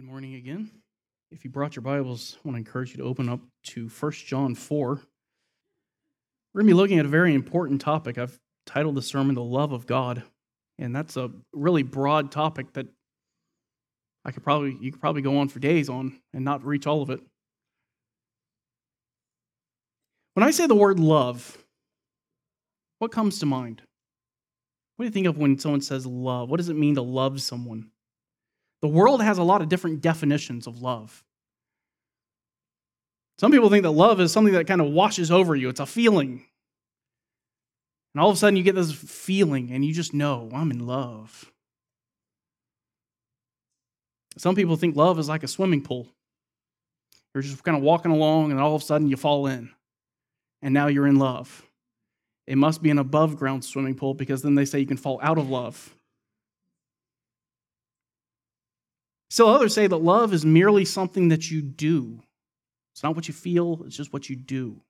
good morning again. If you brought your Bibles, I want to encourage you to open up to 1 John 4. We're going to be looking at a very important topic. I've titled the sermon The Love of God, and that's a really broad topic that I could probably you could probably go on for days on and not reach all of it. When I say the word love, what comes to mind? What do you think of when someone says love? What does it mean to love someone? The world has a lot of different definitions of love. Some people think that love is something that kind of washes over you, it's a feeling. And all of a sudden, you get this feeling, and you just know, I'm in love. Some people think love is like a swimming pool. You're just kind of walking along, and all of a sudden, you fall in. And now you're in love. It must be an above ground swimming pool because then they say you can fall out of love. Still, others say that love is merely something that you do. It's not what you feel, it's just what you do.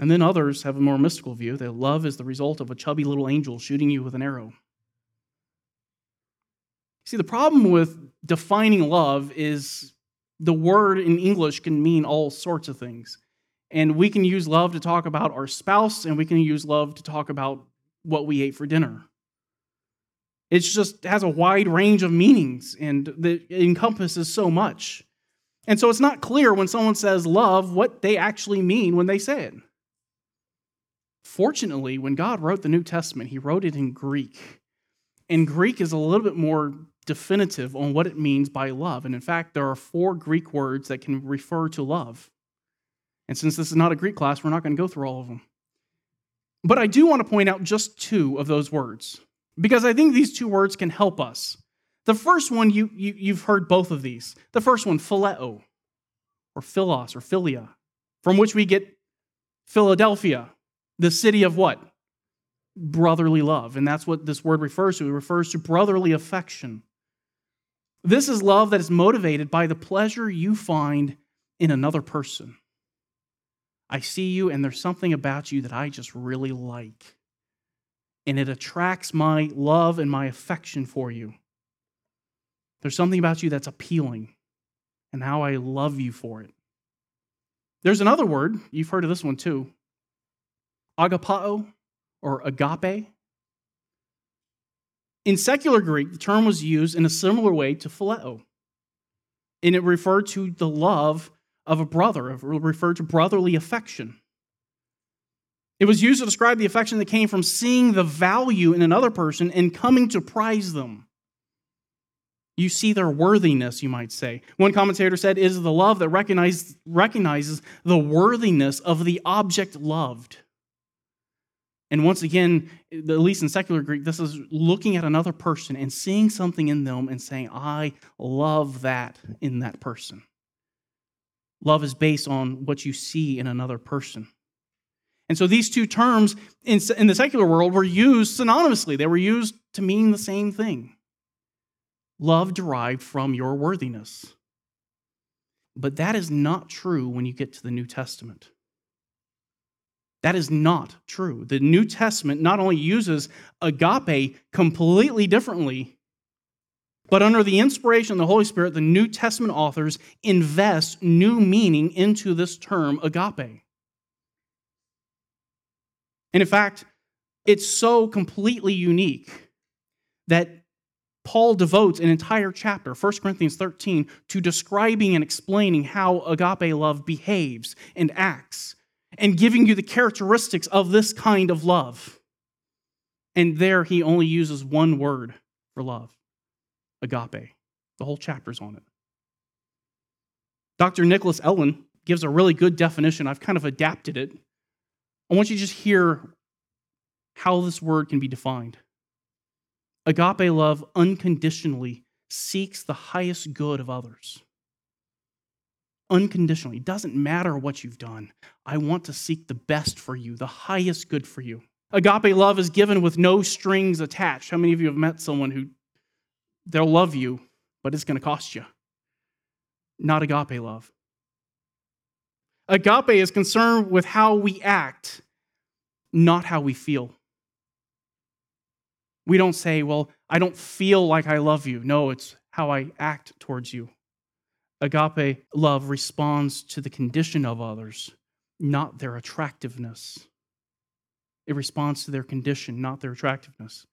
And then others have a more mystical view that love is the result of a chubby little angel shooting you with an arrow. See, the problem with defining love is the word in English can mean all sorts of things. And we can use love to talk about our spouse, and we can use love to talk about what we ate for dinner. It just has a wide range of meanings and it encompasses so much. And so it's not clear when someone says love what they actually mean when they say it. Fortunately, when God wrote the New Testament, he wrote it in Greek. And Greek is a little bit more definitive on what it means by love. And in fact, there are four Greek words that can refer to love. And since this is not a Greek class, we're not going to go through all of them. But I do want to point out just two of those words because I think these two words can help us. The first one, you, you, you've heard both of these. The first one, phileo, or philos, or philia, from which we get Philadelphia, the city of what? Brotherly love. And that's what this word refers to. It refers to brotherly affection. This is love that is motivated by the pleasure you find in another person. I see you, and there's something about you that I just really like and it attracts my love and my affection for you. There's something about you that's appealing, and how I love you for it. There's another word, you've heard of this one too agapao or agape. In secular Greek, the term was used in a similar way to phileo, and it referred to the love of a brother, it referred to brotherly affection. It was used to describe the affection that came from seeing the value in another person and coming to prize them. You see their worthiness, you might say. One commentator said, is the love that recognize, recognizes the worthiness of the object loved. And once again, at least in secular Greek, this is looking at another person and seeing something in them and saying, I love that in that person. Love is based on what you see in another person. And so these two terms in, in the secular world were used synonymously, they were used to mean the same thing love derived from your worthiness. But that is not true when you get to the New Testament. That is not true. The New Testament not only uses agape completely differently, but under the inspiration of the Holy Spirit, the New Testament authors invest new meaning into this term agape. And in fact, it's so completely unique that Paul devotes an entire chapter, 1 Corinthians 13, to describing and explaining how agape love behaves and acts and giving you the characteristics of this kind of love. And there he only uses one word for love agape. The whole chapter's on it. Dr. Nicholas Ellen gives a really good definition. I've kind of adapted it I want you to just hear how this word can be defined. Agape love unconditionally seeks the highest good of others. Unconditionally. It doesn't matter what you've done. I want to seek the best for you, the highest good for you. Agape love is given with no strings attached. How many of you have met someone who they'll love you, but it's going to cost you? Not agape love. Agape is concerned with how we act, not how we feel. We don't say, Well, I don't feel like I love you. No, it's how I act towards you. Agape love responds to the condition of others, not their attractiveness. It responds to their condition, not their attractiveness.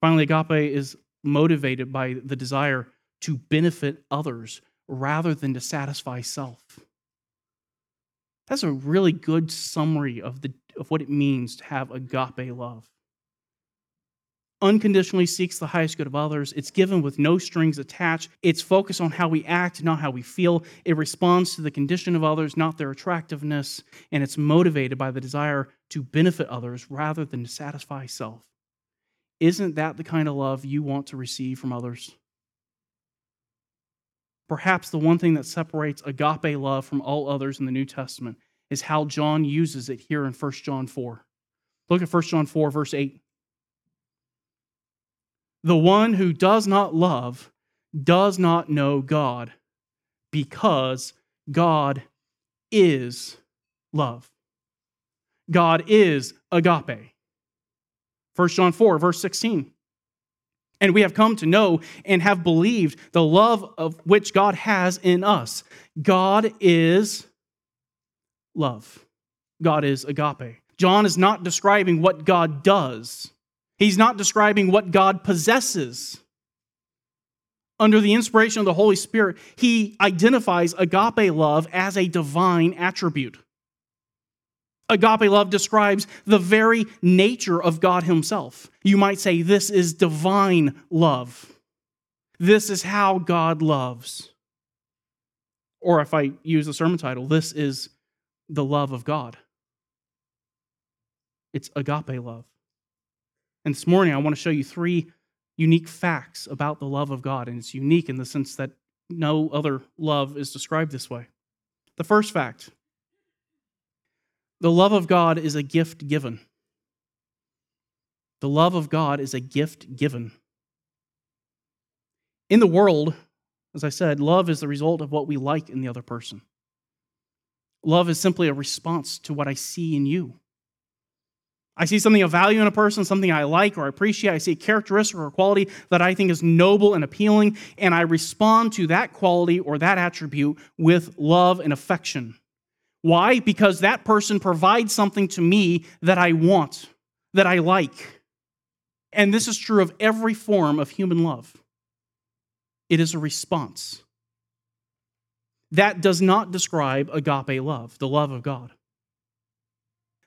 Finally, agape is motivated by the desire to benefit others rather than to satisfy self. That's a really good summary of, the, of what it means to have agape love unconditionally seeks the highest good of others. It's given with no strings attached. It's focused on how we act, not how we feel. It responds to the condition of others, not their attractiveness. And it's motivated by the desire to benefit others rather than to satisfy self. Isn't that the kind of love you want to receive from others? Perhaps the one thing that separates agape love from all others in the New Testament is how John uses it here in 1 John 4. Look at 1 John 4, verse 8. The one who does not love does not know God because God is love. God is agape. 1 John 4, verse 16. And we have come to know and have believed the love of which God has in us. God is love. God is agape. John is not describing what God does. He's not describing what God possesses. Under the inspiration of the Holy Spirit, he identifies agape love as a divine attribute. Agape love describes the very nature of God Himself. You might say, This is divine love. This is how God loves. Or if I use the sermon title, this is the love of God. It's agape love. And this morning, I want to show you three unique facts about the love of God. And it's unique in the sense that no other love is described this way. The first fact the love of God is a gift given. The love of God is a gift given. In the world, as I said, love is the result of what we like in the other person. Love is simply a response to what I see in you. I see something of value in a person, something I like or appreciate. I see a characteristic or a quality that I think is noble and appealing, and I respond to that quality or that attribute with love and affection. Why? Because that person provides something to me that I want, that I like. And this is true of every form of human love. It is a response. That does not describe agape love, the love of God.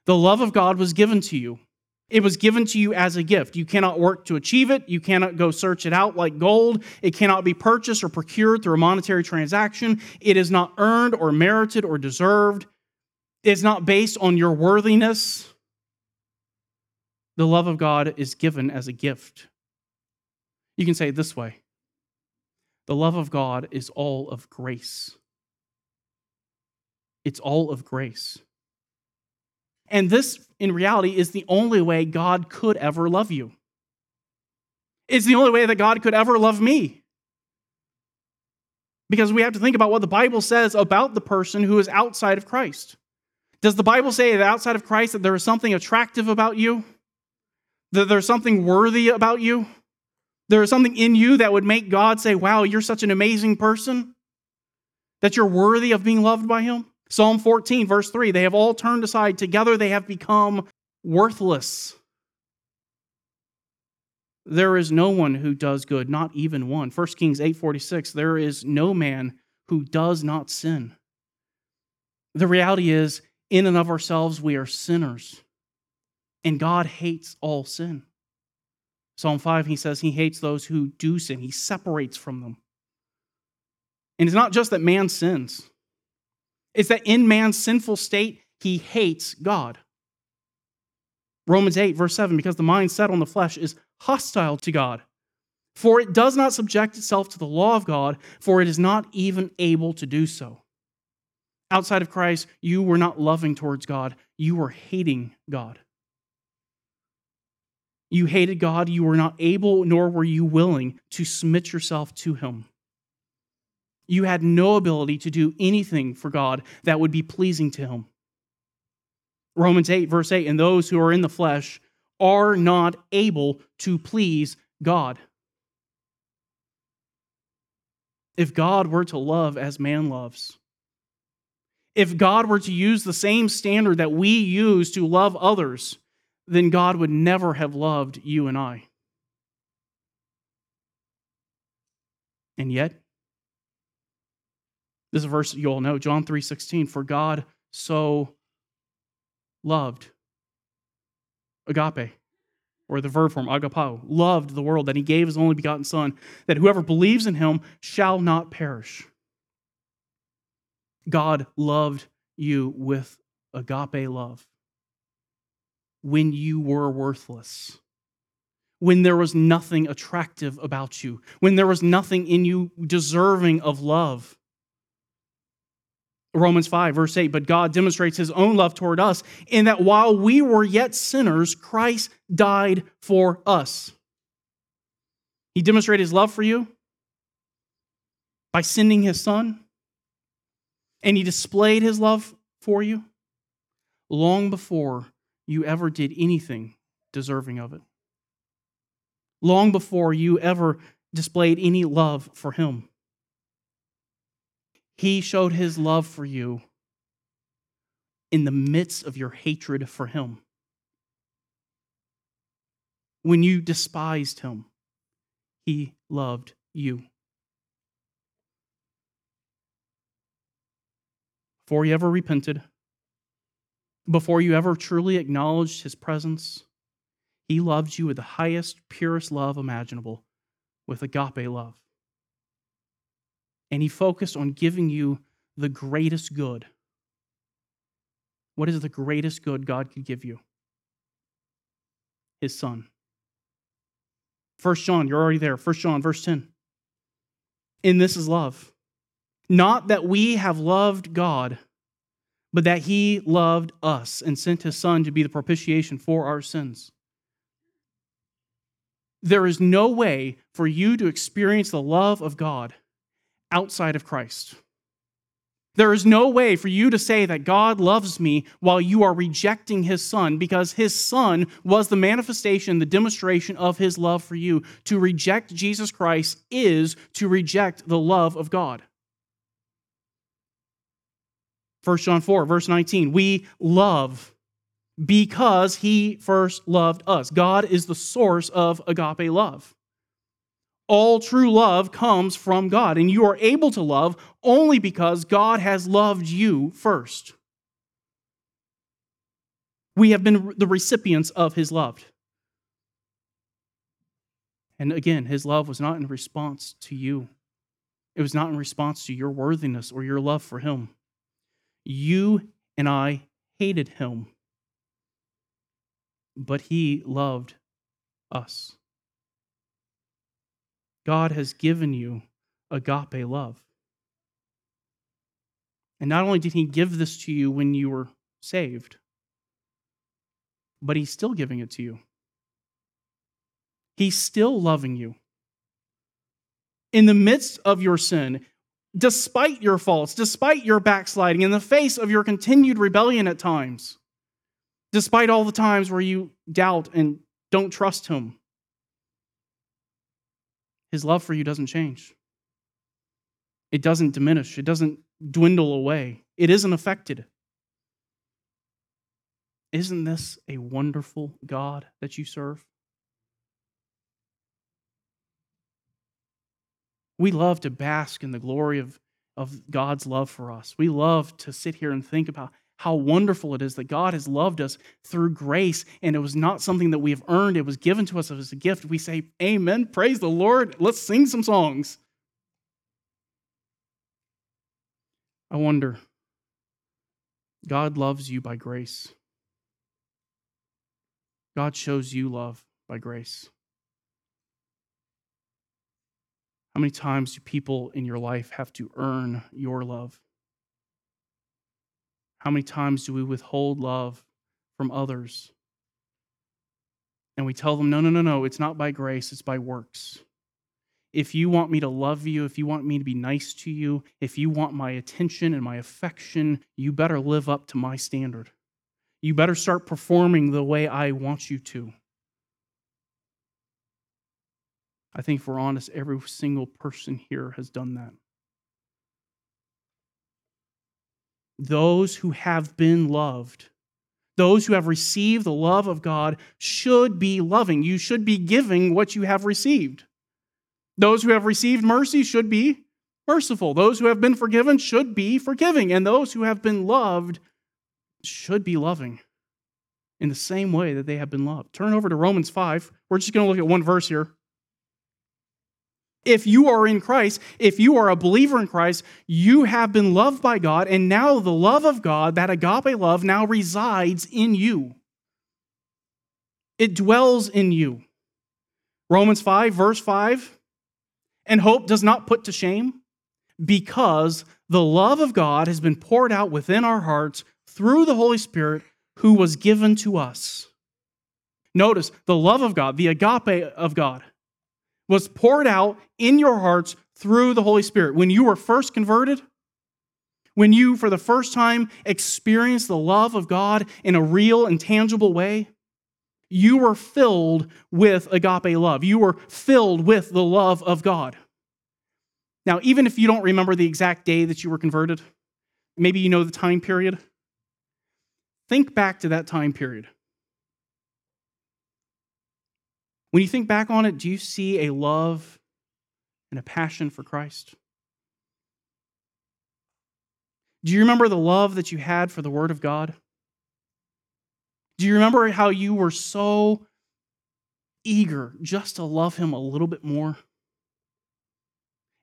The love of God was given to you. It was given to you as a gift. You cannot work to achieve it. You cannot go search it out like gold. It cannot be purchased or procured through a monetary transaction. It is not earned or merited or deserved. It is not based on your worthiness. The love of God is given as a gift. You can say it this way The love of God is all of grace. It's all of grace. And this, in reality, is the only way God could ever love you. It's the only way that God could ever love me. Because we have to think about what the Bible says about the person who is outside of Christ. Does the Bible say that outside of Christ that there is something attractive about you? That there's something worthy about you? There is something in you that would make God say, Wow, you're such an amazing person? That you're worthy of being loved by Him? Psalm 14, verse 3 they have all turned aside. Together they have become worthless. There is no one who does good, not even one. 1 Kings 8:46 there is no man who does not sin. The reality is in and of ourselves we are sinners. And God hates all sin. Psalm 5 he says he hates those who do sin. He separates from them. And it's not just that man sins. It's that in man's sinful state, he hates God. Romans 8, verse 7 because the mind set on the flesh is hostile to God. For it does not subject itself to the law of God, for it is not even able to do so. Outside of Christ, you were not loving towards God, you were hating God. You hated God, you were not able, nor were you willing to submit yourself to Him you had no ability to do anything for God that would be pleasing to Him. Romans 8, verse 8, and those who are in the flesh are not able to please God. if God were to love as man loves, if God were to use the same standard that we use to love others, then God would never have loved you and I. And yet, this is a verse you all know, John 3:16, for God so loved agape or the verb form agapao, loved the world that he gave his only begotten son that whoever believes in him shall not perish. God loved you with agape love when you were worthless, when there was nothing attractive about you, when there was nothing in you deserving of love. Romans 5, verse 8, but God demonstrates his own love toward us in that while we were yet sinners, Christ died for us. He demonstrated his love for you by sending his son, and he displayed his love for you long before you ever did anything deserving of it, long before you ever displayed any love for him. He showed his love for you in the midst of your hatred for him. When you despised him, he loved you. Before you ever repented, before you ever truly acknowledged his presence, he loved you with the highest, purest love imaginable, with agape love and he focused on giving you the greatest good. What is the greatest good God could give you? His son. First John, you're already there. First John, verse 10. In this is love. Not that we have loved God, but that he loved us and sent his son to be the propitiation for our sins. There is no way for you to experience the love of God outside of Christ. There is no way for you to say that God loves me while you are rejecting his son because his son was the manifestation, the demonstration of his love for you. To reject Jesus Christ is to reject the love of God. 1 John 4, verse 19, we love because he first loved us. God is the source of agape love all true love comes from God, and you are able to love only because God has loved you first. We have been the recipients of his love. And again, his love was not in response to you. It was not in response to your worthiness or your love for him. You and I hated him, but he loved us. God has given you agape love. And not only did he give this to you when you were saved, but he's still giving it to you. He's still loving you. In the midst of your sin, despite your faults, despite your backsliding, in the face of your continued rebellion at times, despite all the times where you doubt and don't trust him, his love for you doesn't change. It doesn't diminish, it doesn't dwindle away, it isn't affected. Isn't this a wonderful God that you serve? We love to bask in the glory of, of God's love for us. We love to sit here and think about how wonderful it is that God has loved us through grace, and it was not something that we have earned, it was given to us as a gift. We say, Amen, praise the Lord, let's sing some songs. I wonder, God loves you by grace. God shows you love by grace. How many times do people in your life have to earn your love? How many times do we withhold love from others? And we tell them, no, no, no, no, it's not by grace, it's by works. If you want me to love you, if you want me to be nice to you, if you want my attention and my affection, you better live up to my standard. You better start performing the way I want you to. I think if we're honest, every single person here has done that. Those who have been loved, those who have received the love of God, should be loving. You should be giving what you have received. Those who have received mercy should be merciful. Those who have been forgiven should be forgiving. And those who have been loved should be loving in the same way that they have been loved. Turn over to Romans 5. We're just going to look at one verse here. If you are in Christ, if you are a believer in Christ, you have been loved by God, and now the love of God, that agape love, now resides in you. It dwells in you. Romans 5, verse 5 and hope does not put to shame because the love of God has been poured out within our hearts through the Holy Spirit who was given to us. Notice the love of God, the agape of God, was poured out in your hearts through the Holy Spirit. When you were first converted, when you for the first time experienced the love of God in a real and tangible way, you were filled with agape love. You were filled with the love of God. Now, even if you don't remember the exact day that you were converted, maybe you know the time period, think back to that time period. When you think back on it, do you see a love and a passion for Christ? Do you remember the love that you had for the Word of God? Do you remember how you were so eager just to love him a little bit more?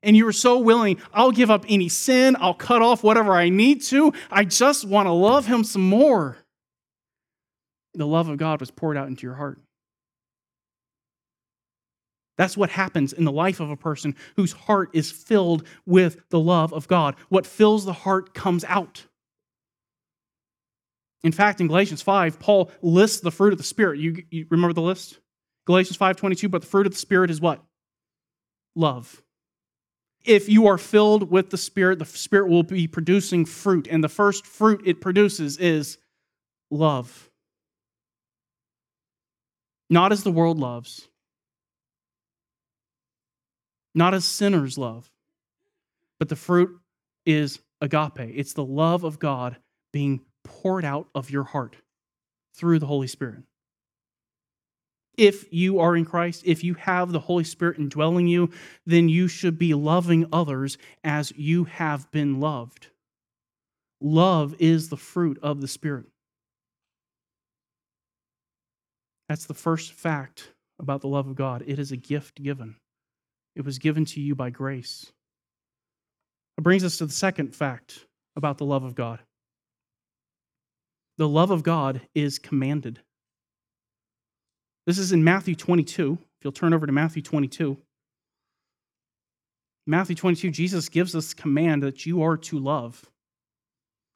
And you were so willing, I'll give up any sin, I'll cut off whatever I need to. I just want to love him some more. The love of God was poured out into your heart. That's what happens in the life of a person whose heart is filled with the love of God. What fills the heart comes out. In fact, in Galatians 5, Paul lists the fruit of the Spirit. You, you remember the list? Galatians 5:22, but the fruit of the Spirit is what? Love. If you are filled with the Spirit, the Spirit will be producing fruit, and the first fruit it produces is love. Not as the world loves, not as sinners love, but the fruit is agape. It's the love of God being poured out of your heart through the Holy Spirit. If you are in Christ, if you have the Holy Spirit indwelling you, then you should be loving others as you have been loved. Love is the fruit of the Spirit. That's the first fact about the love of God. It is a gift given, it was given to you by grace. It brings us to the second fact about the love of God the love of God is commanded. This is in Matthew 22. If you'll turn over to Matthew 22. Matthew 22, Jesus gives us command that you are to love.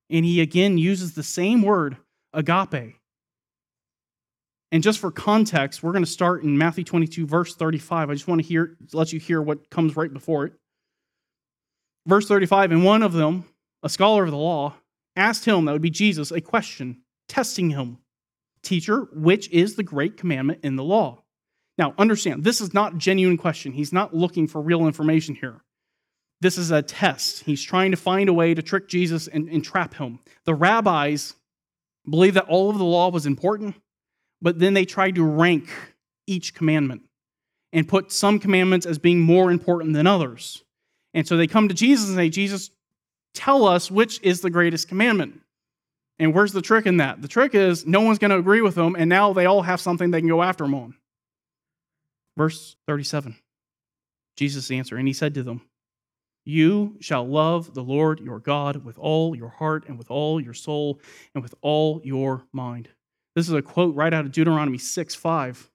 And he again uses the same word, agape. And just for context, we're going to start in Matthew 22, verse 35. I just want to hear, let you hear what comes right before it. Verse 35, and one of them, a scholar of the law, asked him, that would be Jesus, a question, testing him Teacher, which is the great commandment in the law? Now, understand, this is not a genuine question. He's not looking for real information here. This is a test. He's trying to find a way to trick Jesus and, and trap him. The rabbis believed that all of the law was important, but then they tried to rank each commandment and put some commandments as being more important than others. And so they come to Jesus and say, Jesus, tell us which is the greatest commandment. And where's the trick in that? The trick is no one's going to agree with them, and now they all have something they can go after them on. Verse 37 Jesus answered, and he said to them, You shall love the Lord your God with all your heart, and with all your soul, and with all your mind. This is a quote right out of Deuteronomy 6 5.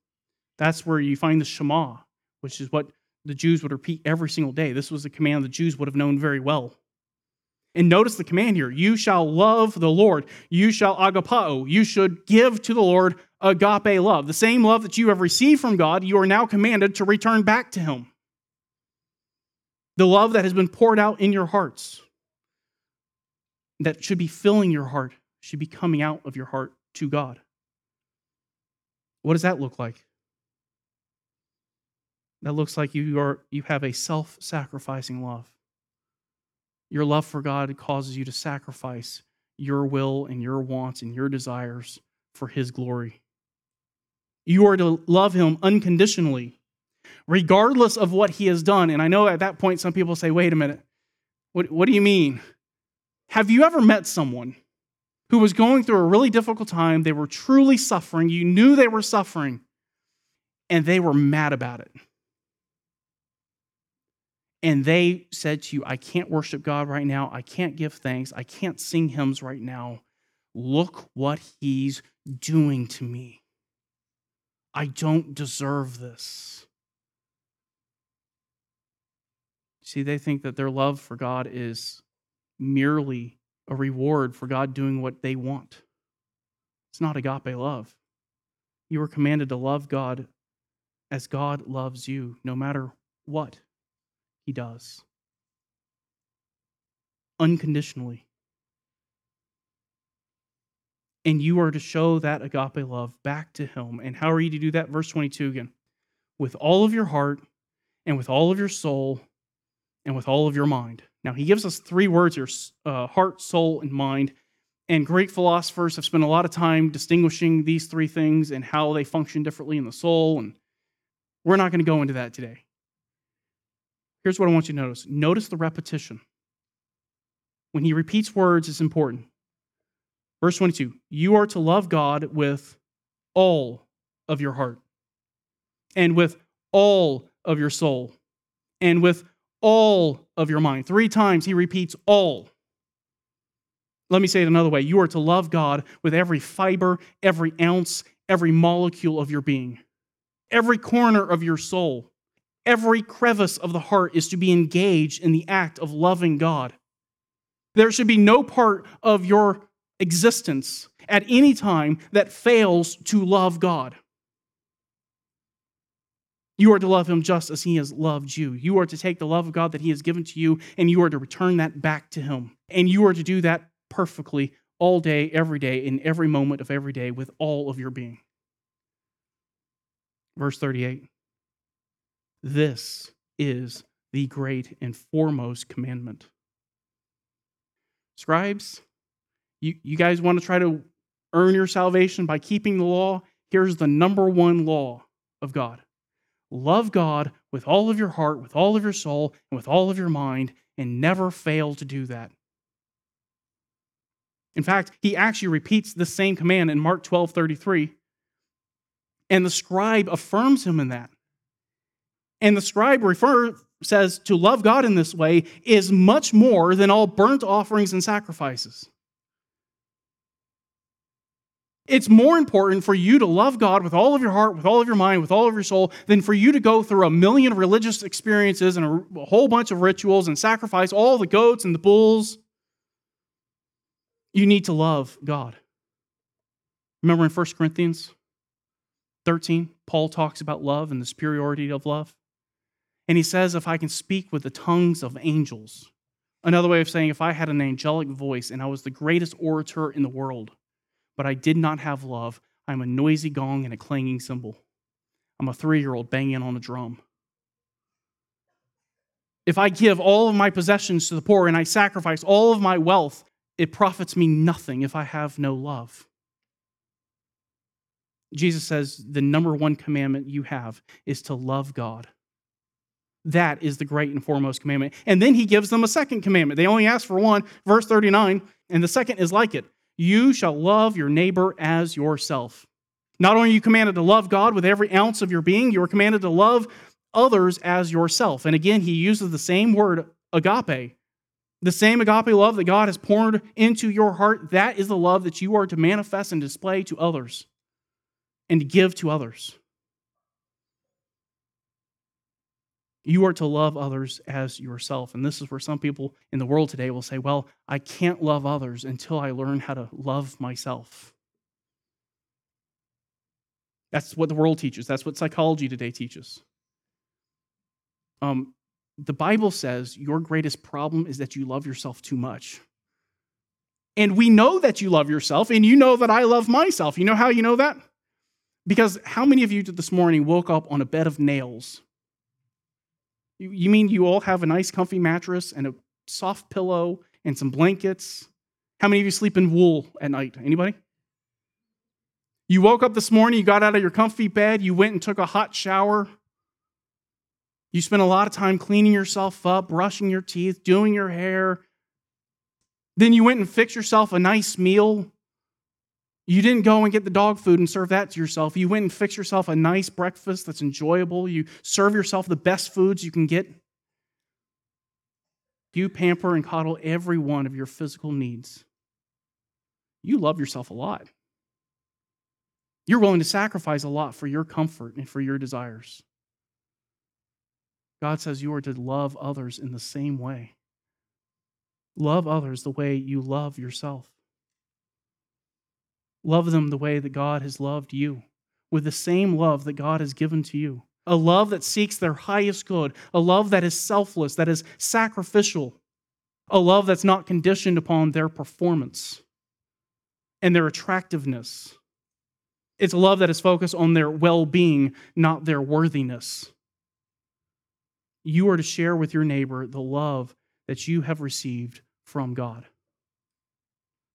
That's where you find the Shema, which is what the Jews would repeat every single day. This was a command the Jews would have known very well. And notice the command here you shall love the Lord. You shall agapao. You should give to the Lord agape love. The same love that you have received from God, you are now commanded to return back to Him. The love that has been poured out in your hearts, that should be filling your heart, should be coming out of your heart to God. What does that look like? That looks like you are you have a self-sacrificing love. Your love for God causes you to sacrifice your will and your wants and your desires for his glory. You are to love him unconditionally, regardless of what he has done. And I know at that point some people say, wait a minute, what, what do you mean? Have you ever met someone who was going through a really difficult time? They were truly suffering. You knew they were suffering, and they were mad about it. And they said to you, I can't worship God right now. I can't give thanks. I can't sing hymns right now. Look what he's doing to me. I don't deserve this. See, they think that their love for God is merely a reward for God doing what they want. It's not agape love. You are commanded to love God as God loves you, no matter what he does. Unconditionally. And you are to show that agape love back to him. And how are you to do that? Verse 22 again. With all of your heart, and with all of your soul, and with all of your mind. Now, he gives us three words here uh, heart, soul, and mind. And great philosophers have spent a lot of time distinguishing these three things and how they function differently in the soul. And we're not going to go into that today. Here's what I want you to notice notice the repetition. When he repeats words, it's important. Verse 22 You are to love God with all of your heart, and with all of your soul, and with all of your mind. Three times he repeats all. Let me say it another way. You are to love God with every fiber, every ounce, every molecule of your being, every corner of your soul, every crevice of the heart is to be engaged in the act of loving God. There should be no part of your existence at any time that fails to love God. You are to love him just as he has loved you. You are to take the love of God that he has given to you and you are to return that back to him. And you are to do that perfectly all day, every day, in every moment of every day with all of your being. Verse 38 This is the great and foremost commandment. Scribes, you, you guys want to try to earn your salvation by keeping the law? Here's the number one law of God Love God with all of your heart, with all of your soul, and with all of your mind, and never fail to do that. In fact, he actually repeats the same command in Mark 12 33. And the scribe affirms him in that. And the scribe refer, says to love God in this way is much more than all burnt offerings and sacrifices. It's more important for you to love God with all of your heart, with all of your mind, with all of your soul, than for you to go through a million religious experiences and a, whole bunch of rituals and sacrifice all the goats and the bulls. You need to love God. Remember in 1 Corinthians 13, Paul talks about love and the superiority of love. And he says, If I can speak with the tongues of angels, another way of saying, if I had an angelic voice and I was the greatest orator in the world, but I did not have love. I'm a noisy gong and a clanging cymbal. I'm a three year old banging on a drum. If I give all of my possessions to the poor and I sacrifice all of my wealth, it profits me nothing if I have no love. Jesus says the number one commandment you have is to love God. That is the great and foremost commandment. And then he gives them a second commandment. They only ask for one, verse 39, and the second is like it you shall love your neighbor as yourself. Not only are you commanded to love God with every ounce of your being, you are commanded to love others as yourself. And again, he uses the same word, agape. The same agape love that God has poured into your heart, that is the love that you are to manifest and display to others and to give to others. You are to love others as yourself. And this is where some people in the world today will say, well, I can't love others until I learn how to love myself. That's what the world teaches. That's what psychology today teaches. Um, the Bible says your greatest problem is that you love yourself too much. And we know that you love yourself, and you know that I love myself. You know how you know that? Because how many of you did this morning woke up on a bed of nails You mean you all have a nice comfy mattress and a soft pillow and some blankets? How many of you sleep in wool at night? Anybody? You woke up this morning, you got out of your comfy bed, you went and took a hot shower. You spent a lot of time cleaning yourself up, brushing your teeth, doing your hair. Then you went and fixed yourself a nice meal. You didn't go and get the dog food and serve that to yourself. You went and fixed yourself a nice breakfast that's enjoyable. You serve yourself the best foods you can get. You pamper and coddle every one of your physical needs. You love yourself a lot. You're willing to sacrifice a lot for your comfort and for your desires. God says you are to love others in the same way. Love others the way you love yourself. Love them the way that God has loved you, with the same love that God has given to you. A love that seeks their highest good, a love that is selfless, that is sacrificial, a love that's not conditioned upon their performance and their attractiveness it's a love that is focused on their well being, not their worthiness. You are to share with your neighbor the love that you have received from God.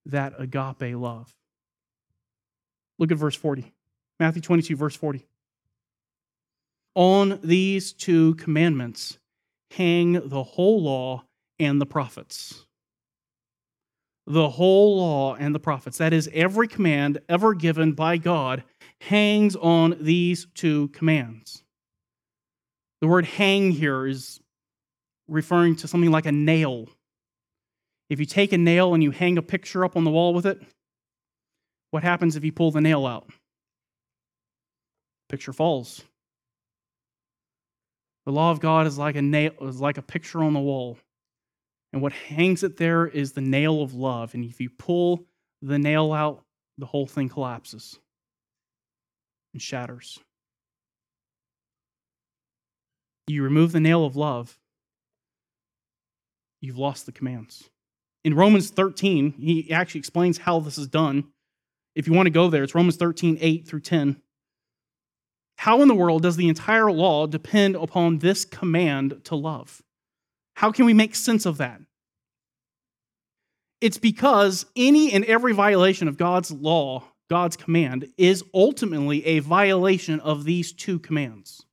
That agape love. Look at verse 40. Matthew 22, verse 40. On these two commandments hang the whole law and the prophets the whole law and the prophets, that is, every command ever given by God, hangs on these two commands. The word hang here is referring to something like a nail. If you take a nail and you hang a picture up on the wall with it, what happens if you pull the nail out? Picture falls. The law of God is like a nail, is like a picture on the wall. And what hangs it there is the nail of love. And if you pull the nail out, the whole thing collapses and shatters. You remove the nail of love, you've lost the commands. In Romans 13, he actually explains how this is done. If you want to go there, it's Romans 13, 8 through 10. How in the world does the entire law depend upon this command to love? How can we make sense of that? It's because any and every violation of God's law, God's command, is ultimately a violation of these two commands.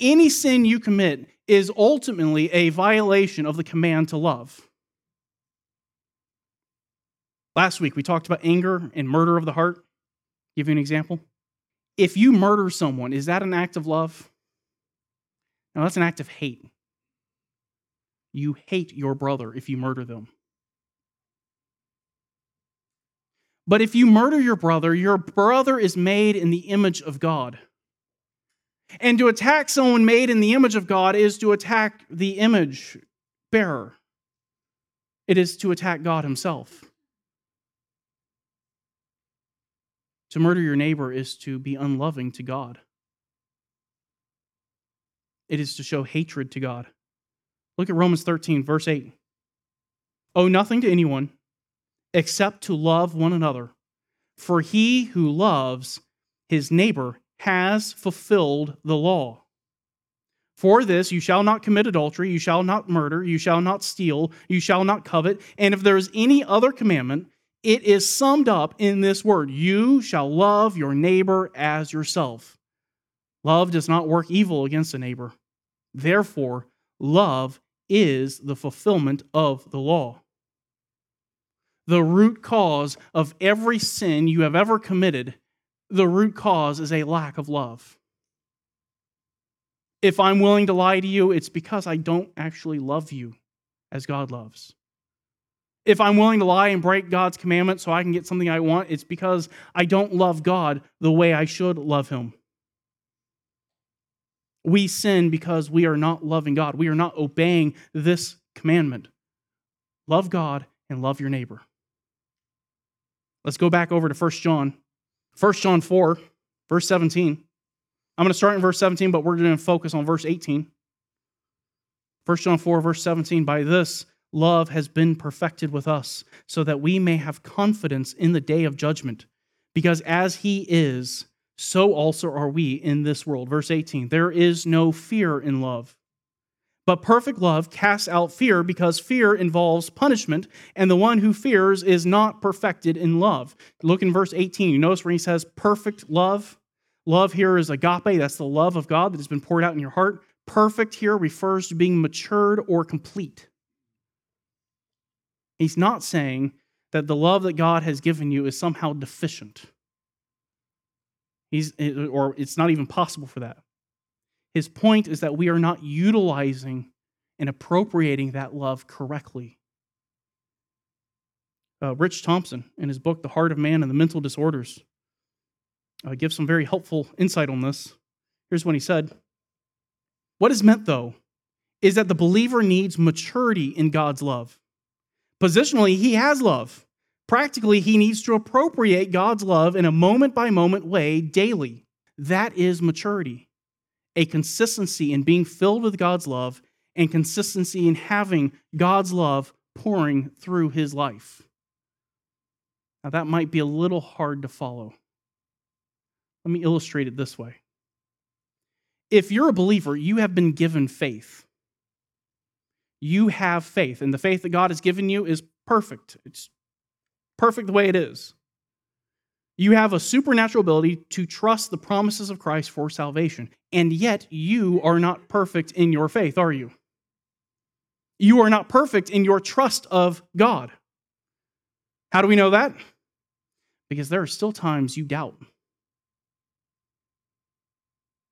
Any sin you commit is ultimately a violation of the command to love. Last week we talked about anger and murder of the heart. Give you an example. If you murder someone, is that an act of love? No, that's an act of hate. You hate your brother if you murder them. But if you murder your brother, your brother is made in the image of God. And to attack someone made in the image of God is to attack the image bearer, it is to attack God Himself. To murder your neighbor is to be unloving to God. It is to show hatred to God. Look at Romans 13, verse 8. Owe nothing to anyone except to love one another. For he who loves his neighbor has fulfilled the law. For this, you shall not commit adultery, you shall not murder, you shall not steal, you shall not covet. And if there is any other commandment, it is summed up in this word You shall love your neighbor as yourself. Love does not work evil against a neighbor. Therefore, love is the fulfillment of the law. The root cause of every sin you have ever committed, the root cause is a lack of love. If I'm willing to lie to you, it's because I don't actually love you as God loves. If I'm willing to lie and break God's commandment so I can get something I want, it's because I don't love God the way I should love Him. We sin because we are not loving God. We are not obeying this commandment. Love God and love your neighbor. Let's go back over to 1 John. 1 John 4, verse 17. I'm going to start in verse 17, but we're going to focus on verse 18. 1 John 4, verse 17. By this, love has been perfected with us, so that we may have confidence in the day of judgment. Because as he is, so also are we in this world. Verse 18 There is no fear in love. But perfect love casts out fear because fear involves punishment, and the one who fears is not perfected in love. Look in verse 18. You notice where he says perfect love? Love here is agape, that's the love of God that has been poured out in your heart. Perfect here refers to being matured or complete. He's not saying that the love that God has given you is somehow deficient. He's, or it's not even possible for that. His point is that we are not utilizing and appropriating that love correctly. Uh, Rich Thompson, in his book, The Heart of Man and the Mental Disorders, uh, gives some very helpful insight on this. Here's what he said What is meant, though, is that the believer needs maturity in God's love. Positionally, he has love. Practically, he needs to appropriate God's love in a moment by moment way daily. That is maturity a consistency in being filled with God's love and consistency in having God's love pouring through his life. Now, that might be a little hard to follow. Let me illustrate it this way. If you're a believer, you have been given faith. You have faith, and the faith that God has given you is perfect. It's perfect the way it is. You have a supernatural ability to trust the promises of Christ for salvation, and yet you are not perfect in your faith, are you? You are not perfect in your trust of God. How do we know that? Because there are still times you doubt.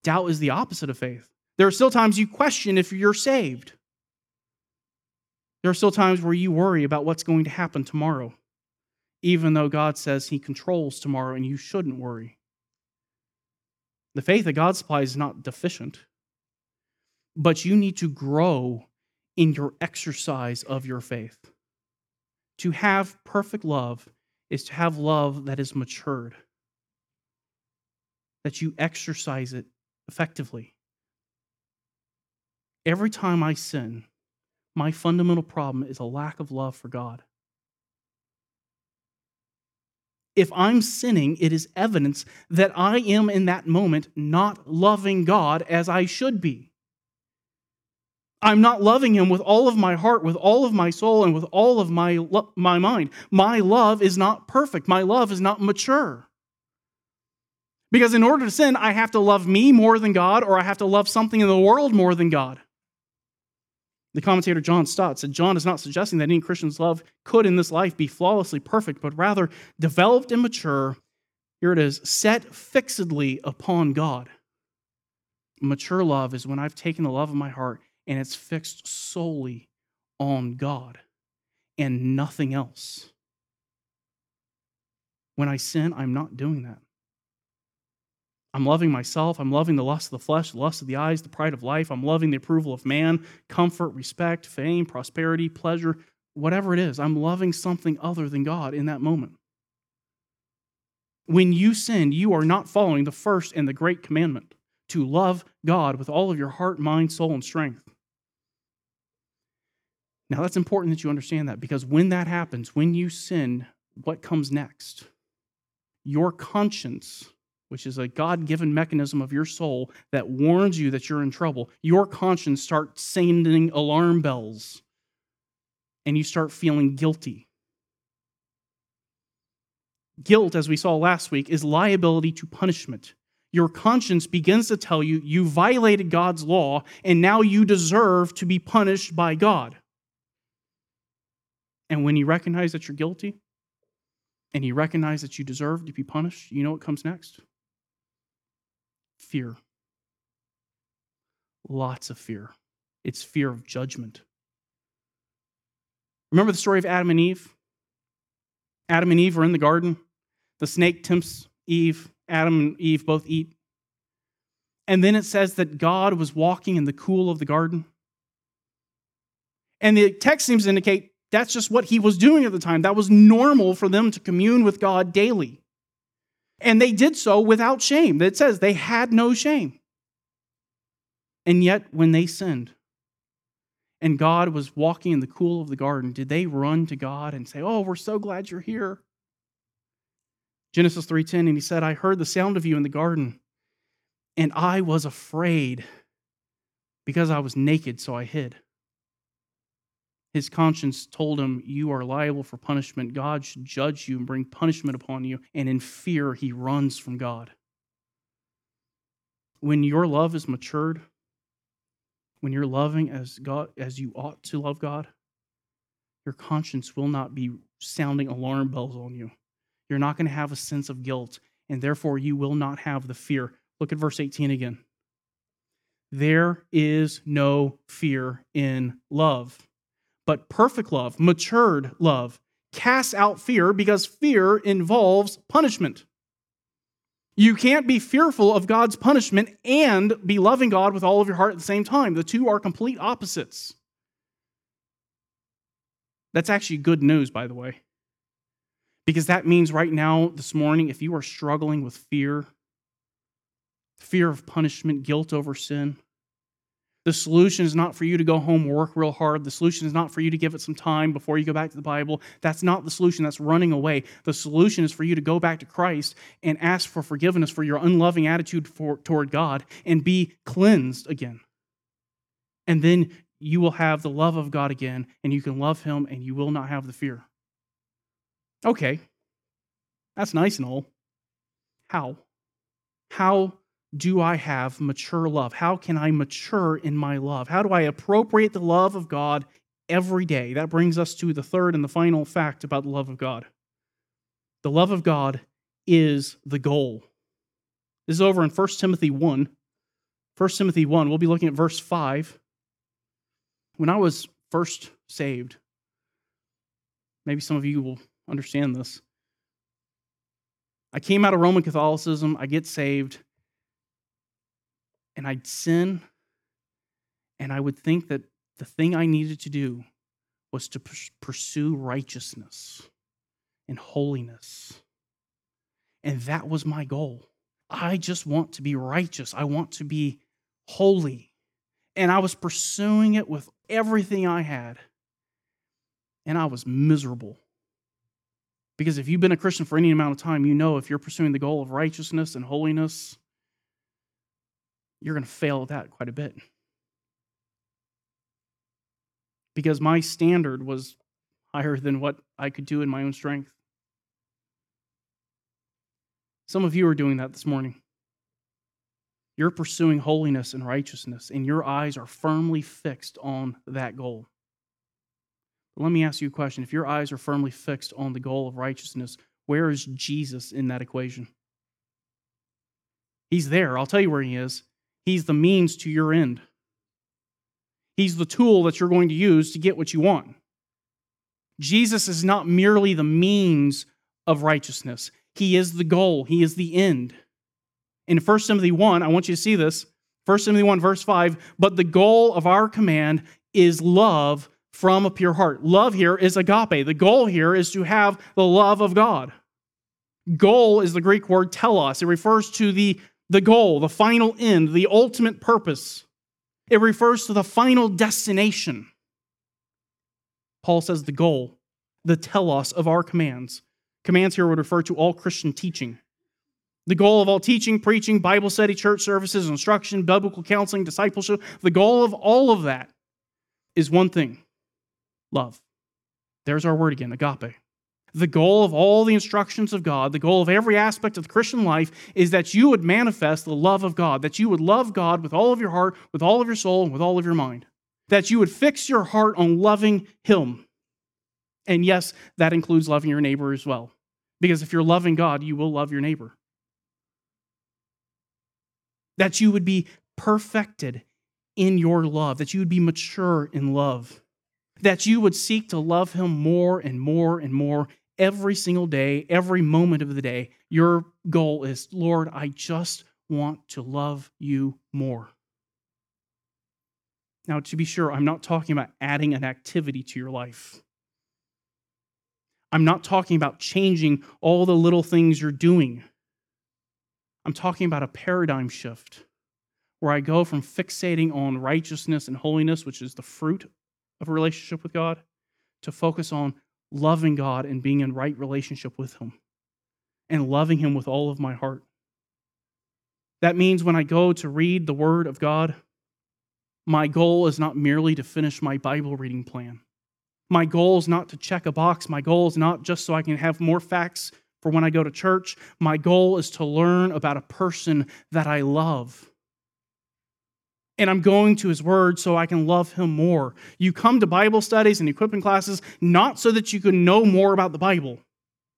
Doubt is the opposite of faith. There are still times you question if you're saved. There are still times where you worry about what's going to happen tomorrow even though God says He controls tomorrow and you shouldn't worry. The faith that God supplies is not deficient, but you need to grow in your exercise of your faith. To have perfect love is to have love that is matured, that you exercise it effectively. Every time I sin, my fundamental problem is a lack of love for God if I'm sinning, it is evidence that I am in that moment not loving God as I should be. I'm not loving Him with all of my heart, with all of my soul, and with all of my, my mind. My love is not perfect. My love is not mature. Because in order to sin, I have to love me more than God, or I have to love something in the world more than God. The commentator John Stott said John is not suggesting that any Christian's love could in this life be flawlessly perfect, but rather developed and mature. Here it is set fixedly upon God. Mature love is when I've taken the love of my heart and it's fixed solely on God and nothing else. When I sin, I'm not doing that. I'm loving myself. I'm loving the lust of the flesh, the lust of the eyes, the pride of life. I'm loving the approval of man, comfort, respect, fame, prosperity, pleasure, whatever it is. I'm loving something other than God in that moment. When you sin, you are not following the first and the great commandment to love God with all of your heart, mind, soul, and strength. Now, that's important that you understand that because when that happens, when you sin, what comes next? Your conscience which is a God given mechanism of your soul that warns you that you're in trouble, your conscience starts sounding alarm bells and you start feeling guilty. Guilt, as we saw last week, is liability to punishment. Your conscience begins to tell you you violated God's law and now you deserve to be punished by God. And when you recognize that you're guilty and you recognize that you deserve to be punished, you know what comes next? Fear. Lots of fear. It's fear of judgment. Remember the story of Adam and Eve? Adam and Eve are in the garden. The snake tempts Eve. Adam and Eve both eat. And then it says that God was walking in the cool of the garden. And the text seems to indicate that's just what he was doing at the time. That was normal for them to commune with God daily. And they did so without shame. It says they had no shame. And yet, when they sinned and God was walking in the cool of the garden, did they run to God and say, Oh, we're so glad you're here? Genesis 3:10 and he said, "I heard the sound of you in the garden, and I was afraid because I was naked, so I hid." His conscience told him, You are liable for punishment. God should judge you and bring punishment upon you. And in fear, he runs from God. When your love is matured, when you're loving as God as you ought to love God, your conscience will not be sounding alarm bells on you. You're not going to have a sense of guilt, and therefore you will not have the fear. Look at verse 18 again. There is no fear in love, but perfect love, matured love, casts out fear because fear involves punishment. You can't be fearful of God's punishment and be loving God with all of your heart at the same time. The two are complete opposites. That's actually good news, by the way. Because that means right now, this morning, if you are struggling with fear, fear of punishment, guilt over sin, the solution is not for you to go home, work real hard. The solution is not for you to give it some time before you go back to the Bible. That's not the solution. That's running away. The solution is for you to go back to Christ and ask for forgiveness for your unloving attitude for, toward God and be cleansed again. And then you will have the love of God again, and you can love Him, and you will not have the fear. Okay, that's nice and all. How? How do I have mature love? How can I mature in my love? How do I appropriate the love of God every day? That brings us to the third and the final fact about the love of God. The love of God is the goal. This is over in 1 Timothy 1. 1 Timothy 1, we'll be looking at verse 5. When I was first saved, maybe some of you will understand this. I came out of Roman Catholicism, I get saved, and I'd sin, and I would think that the thing I needed to do was to pursue righteousness and holiness. And that was my goal. I just want to be righteous. I want to be holy. And I was pursuing it with everything I had. And I was miserable. Because if you've been a Christian for any amount of time, you know if you're pursuing the goal of righteousness and holiness, you're going to fail at that quite a bit. Because my standard was higher than what I could do in my own strength. Some of you are doing that this morning. You're pursuing holiness and righteousness, and your eyes are firmly fixed on that goal. Let me ask you a question. If your eyes are firmly fixed on the goal of righteousness, where is Jesus in that equation? He's there. I'll tell you where he is. He's the means to your end. He's the tool that you're going to use to get what you want. Jesus is not merely the means of righteousness, He is the goal, He is the end. In 1 Timothy 1, I want you to see this. 1 Timothy 1, verse 5 But the goal of our command is love from a pure heart. Love here is agape. The goal here is to have the love of God. Goal is the Greek word telos. It refers to the the goal, the final end, the ultimate purpose. It refers to the final destination. Paul says the goal, the telos of our commands. Commands here would refer to all Christian teaching. The goal of all teaching, preaching, Bible study, church services, instruction, biblical counseling, discipleship, the goal of all of that is one thing love. There's our word again, agape. The goal of all the instructions of God, the goal of every aspect of the Christian life, is that you would manifest the love of God, that you would love God with all of your heart, with all of your soul, and with all of your mind. That you would fix your heart on loving Him. And yes, that includes loving your neighbor as well. Because if you're loving God, you will love your neighbor. That you would be perfected in your love, that you would be mature in love, that you would seek to love Him more and more and more every single day, every moment of the day, your goal is, Lord, I just want to love you more. Now, to be sure, I'm not talking about adding an activity to your life. I'm not talking about changing all the little things you're doing. I'm talking about a paradigm shift where I go from fixating on righteousness and holiness, which is the fruit of a relationship with God, to focus on loving God and being in right relationship with Him. and loving Him with all of my heart. That means when I go to read the Word of God, my goal is not merely to finish my Bible reading plan. My goal is not to check a box. My goal is not just so I can have more facts for when I go to church. My goal is to learn about a person that I love. And I'm going to his word so I can love him more. You come to Bible studies and equipping classes not so that you can know more about the Bible.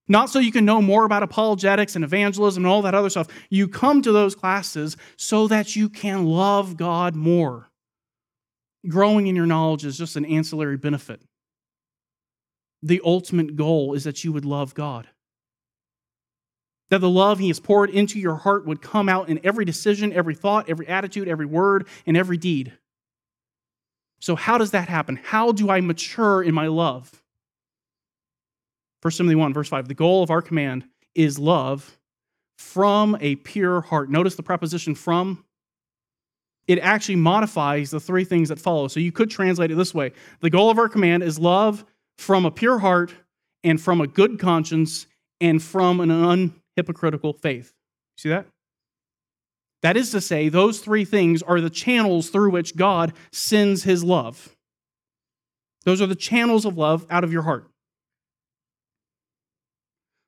Not so you can know more about apologetics and evangelism and all that other stuff. You come to those classes so that you can love God more. Growing in your knowledge is just an ancillary benefit. The ultimate goal is that you would love God. That the love He has poured into your heart would come out in every decision, every thought, every attitude, every word, and every deed. So, how does that happen? How do I mature in my love? 1 Timothy 1, verse 5 the goal of our command is love from a pure heart. Notice the preposition from. It actually modifies the three things that follow. So you could translate it this way The goal of our command is love from a pure heart and from a good conscience and from an unhypocritical faith. See that? That is to say, those three things are the channels through which God sends his love. Those are the channels of love out of your heart.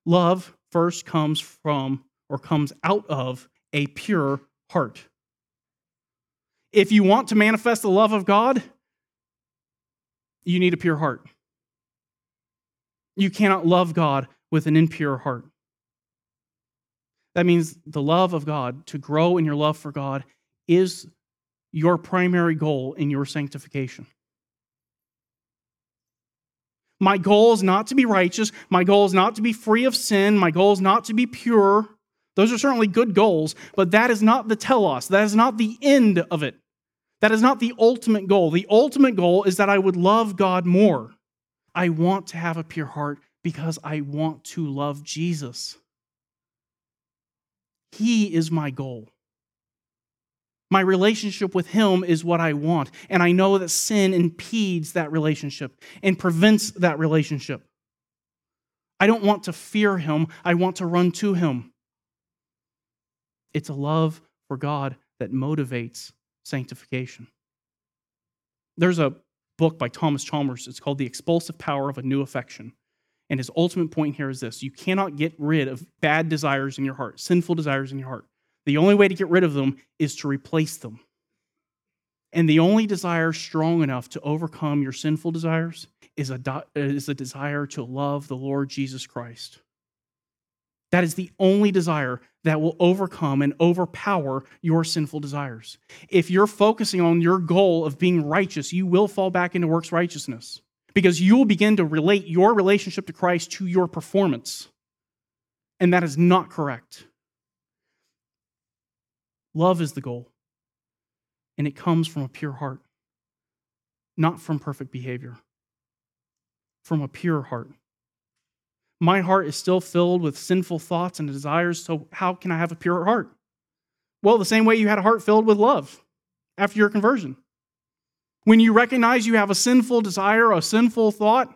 Love first comes from or comes out of a pure heart. If you want to manifest the love of God, you need a pure heart. You cannot love God with an impure heart. That means the love of God, to grow in your love for God, is your primary goal in your sanctification. My goal is not to be righteous. My goal is not to be free of sin. My goal is not to be pure. Those are certainly good goals, but that is not the telos. That is not the end of it. That is not the ultimate goal. The ultimate goal is that I would love God more. I want to have a pure heart because I want to love Jesus. He is my goal. My relationship with Him is what I want. And I know that sin impedes that relationship and prevents that relationship. I don't want to fear Him, I want to run to Him. It's a love for God that motivates sanctification. There's a book by Thomas Chalmers. It's called The Expulsive Power of a New Affection. And his ultimate point here is this you cannot get rid of bad desires in your heart, sinful desires in your heart. The only way to get rid of them is to replace them. And the only desire strong enough to overcome your sinful desires is a, is a desire to love the Lord Jesus Christ. That is the only desire that will overcome and overpower your sinful desires. If you're focusing on your goal of being righteous, you will fall back into works righteousness because you will begin to relate your relationship to Christ to your performance. And that is not correct. Love is the goal, and it comes from a pure heart, not from perfect behavior, from a pure heart. My heart is still filled with sinful thoughts and desires, so how can I have a pure heart? Well, the same way you had a heart filled with love after your conversion. When you recognize you have a sinful desire, a sinful thought,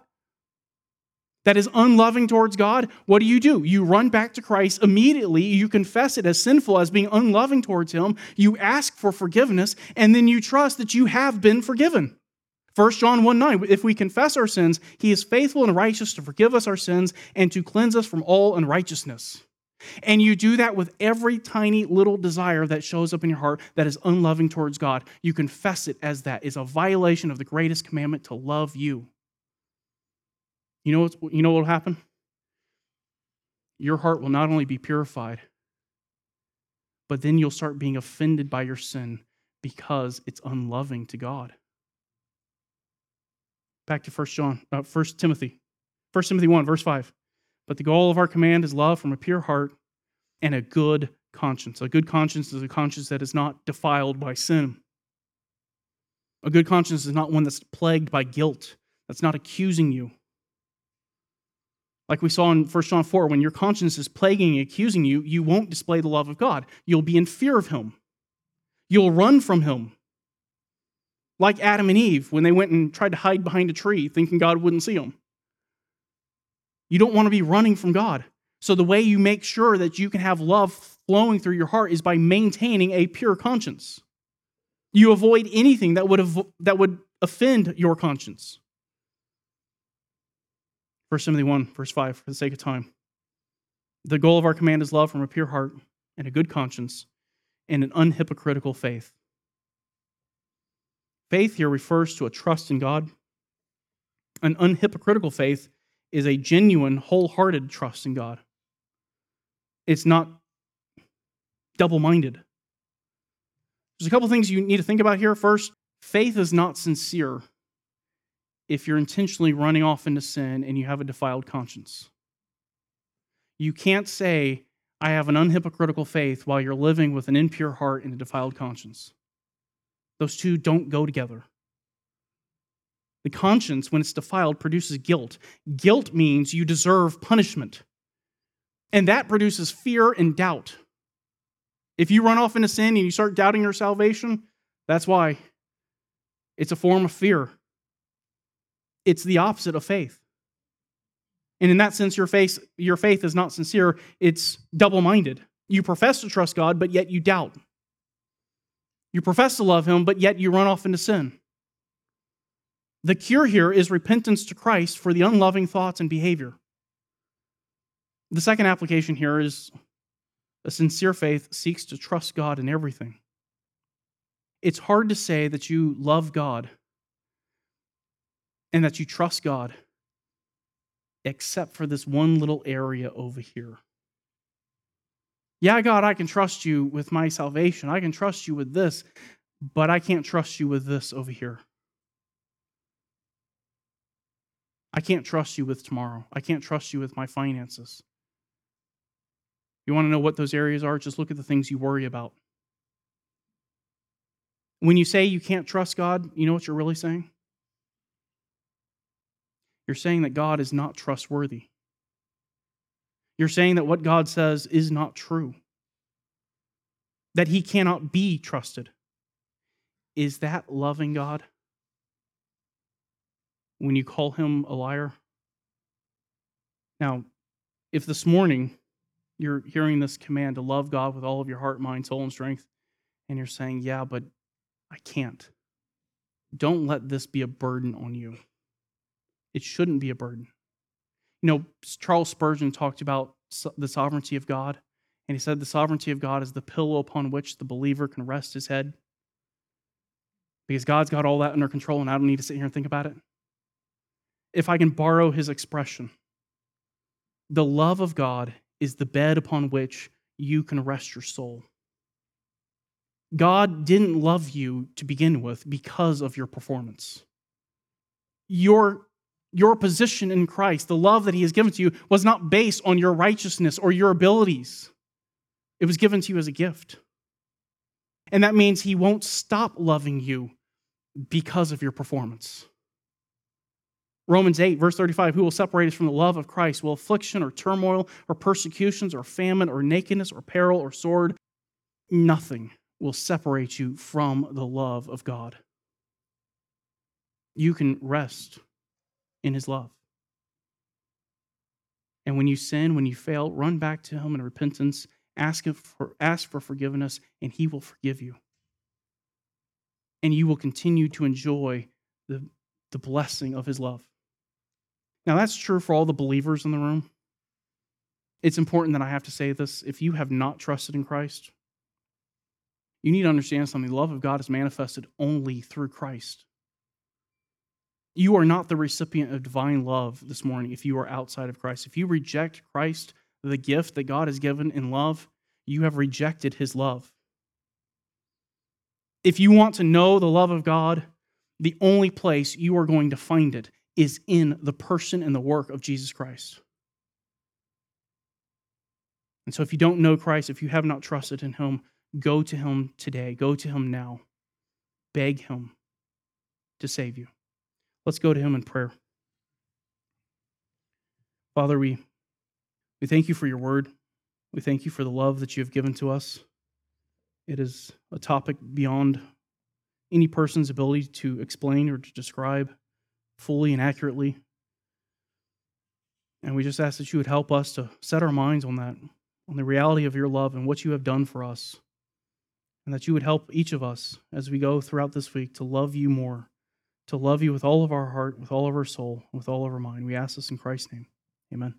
that is unloving towards God, what do you do? You run back to Christ immediately. You confess it as sinful, as being unloving towards Him. You ask for forgiveness, and then you trust that you have been forgiven. 1 John 1 9, if we confess our sins, He is faithful and righteous to forgive us our sins and to cleanse us from all unrighteousness. And you do that with every tiny little desire that shows up in your heart that is unloving towards God. You confess it as that is a violation of the greatest commandment to love you. You know, what, you know what will happen? Your heart will not only be purified, but then you'll start being offended by your sin because it's unloving to God. Back to 1 John, uh, 1 Timothy. 1 Timothy 1, verse 5. But the goal of our command is love from a pure heart and a good conscience. A good conscience is a conscience that is not defiled by sin. A good conscience is not one that's plagued by guilt, that's not accusing you. Like we saw in 1 John 4, when your conscience is plaguing and accusing you, you won't display the love of God. You'll be in fear of Him. You'll run from Him. Like Adam and Eve when they went and tried to hide behind a tree thinking God wouldn't see them. You don't want to be running from God. So, the way you make sure that you can have love flowing through your heart is by maintaining a pure conscience. You avoid anything that would, av- that would offend your conscience. Verse 71, verse 5, for the sake of time. The goal of our command is love from a pure heart and a good conscience and an unhypocritical faith. Faith here refers to a trust in God. An unhypocritical faith is a genuine, wholehearted trust in God. It's not double minded. There's a couple things you need to think about here. First, faith is not sincere if you're intentionally running off into sin and you have a defiled conscience. You can't say, I have an unhypocritical faith while you're living with an impure heart and a defiled conscience. Those two don't go together. The conscience, when it's defiled, produces guilt. Guilt means you deserve punishment. And that produces fear and doubt. If you run off into sin and you start doubting your salvation, that's why. It's a form of fear. It's the opposite of faith. And in that sense, your faith, your faith is not sincere, it's double minded. You profess to trust God, but yet you doubt. You profess to love Him, but yet you run off into sin. The cure here is repentance to Christ for the unloving thoughts and behavior. The second application here is a sincere faith seeks to trust God in everything. It's hard to say that you love God and that you trust God except for this one little area over here. Yeah, God, I can trust you with my salvation. I can trust you with this, but I can't trust you with this over here. I can't trust you with tomorrow. I can't trust you with my finances. You want to know what those areas are? Just look at the things you worry about. When you say you can't trust God, you know what you're really saying? You're saying that God is not trustworthy. You're saying that what God says is not true, that he cannot be trusted. Is that loving God? When you call him a liar? Now, if this morning you're hearing this command to love God with all of your heart, mind, soul, and strength, and you're saying, Yeah, but I can't, don't let this be a burden on you. It shouldn't be a burden. You know, Charles Spurgeon talked about the sovereignty of God, and he said the sovereignty of God is the pillow upon which the believer can rest his head. Because God's got all that under control, and I don't need to sit here and think about it. If I can borrow his expression, the love of God is the bed upon which you can rest your soul. God didn't love you to begin with because of your performance. Your your position in Christ, the love that He has given to you, was not based on your righteousness or your abilities. It was given to you as a gift. And that means He won't stop loving you because of your performance. Romans 8, verse 35 Who will separate us from the love of Christ? Will affliction or turmoil or persecutions or famine or nakedness or peril or sword? Nothing will separate you from the love of God. You can rest in his love. And when you sin, when you fail, run back to him in repentance, ask, him for, ask for forgiveness, and he will forgive you. And you will continue to enjoy the, the blessing of his love. Now, that's true for all the believers in the room. It's important that I have to say this. If you have not trusted in Christ, you need to understand something. The love of God is manifested only through Christ. You are not the recipient of divine love this morning if you are outside of Christ. If you reject Christ, the gift that God has given in love, you have rejected his love. If you want to know the love of God, the only place you are going to find it is in the person and the work of Jesus Christ. And so, if you don't know Christ, if you have not trusted in him, go to him today. Go to him now. Beg him to save you. Let's go to him in prayer. Father, we, we thank you for your word. We thank you for the love that you have given to us. It is a topic beyond any person's ability to explain or to describe fully and accurately. And we just ask that you would help us to set our minds on that, on the reality of your love and what you have done for us. And that you would help each of us as we go throughout this week to love you more, to love you with all of our heart, with all of our soul, with all of our mind. We ask this in Christ's name. Amen.